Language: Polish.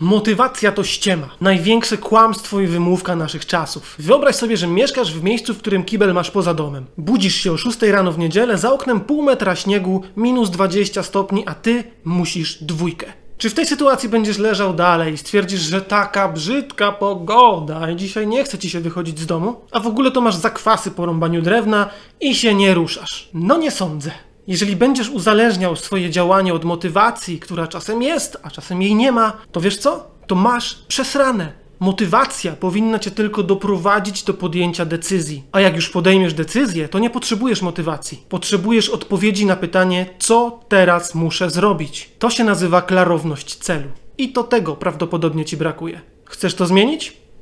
Motywacja to ściema. Największe kłamstwo i wymówka naszych czasów. Wyobraź sobie, że mieszkasz w miejscu, w którym kibel masz poza domem. Budzisz się o 6 rano w niedzielę, za oknem pół metra śniegu, minus 20 stopni, a ty musisz dwójkę. Czy w tej sytuacji będziesz leżał dalej i stwierdzisz, że taka brzydka pogoda i dzisiaj nie chce ci się wychodzić z domu? A w ogóle to masz zakwasy po rąbaniu drewna i się nie ruszasz. No nie sądzę. Jeżeli będziesz uzależniał swoje działanie od motywacji, która czasem jest, a czasem jej nie ma, to wiesz co? To masz przesrane. Motywacja powinna cię tylko doprowadzić do podjęcia decyzji. A jak już podejmiesz decyzję, to nie potrzebujesz motywacji. Potrzebujesz odpowiedzi na pytanie, co teraz muszę zrobić. To się nazywa klarowność celu. I to tego prawdopodobnie ci brakuje. Chcesz to zmienić?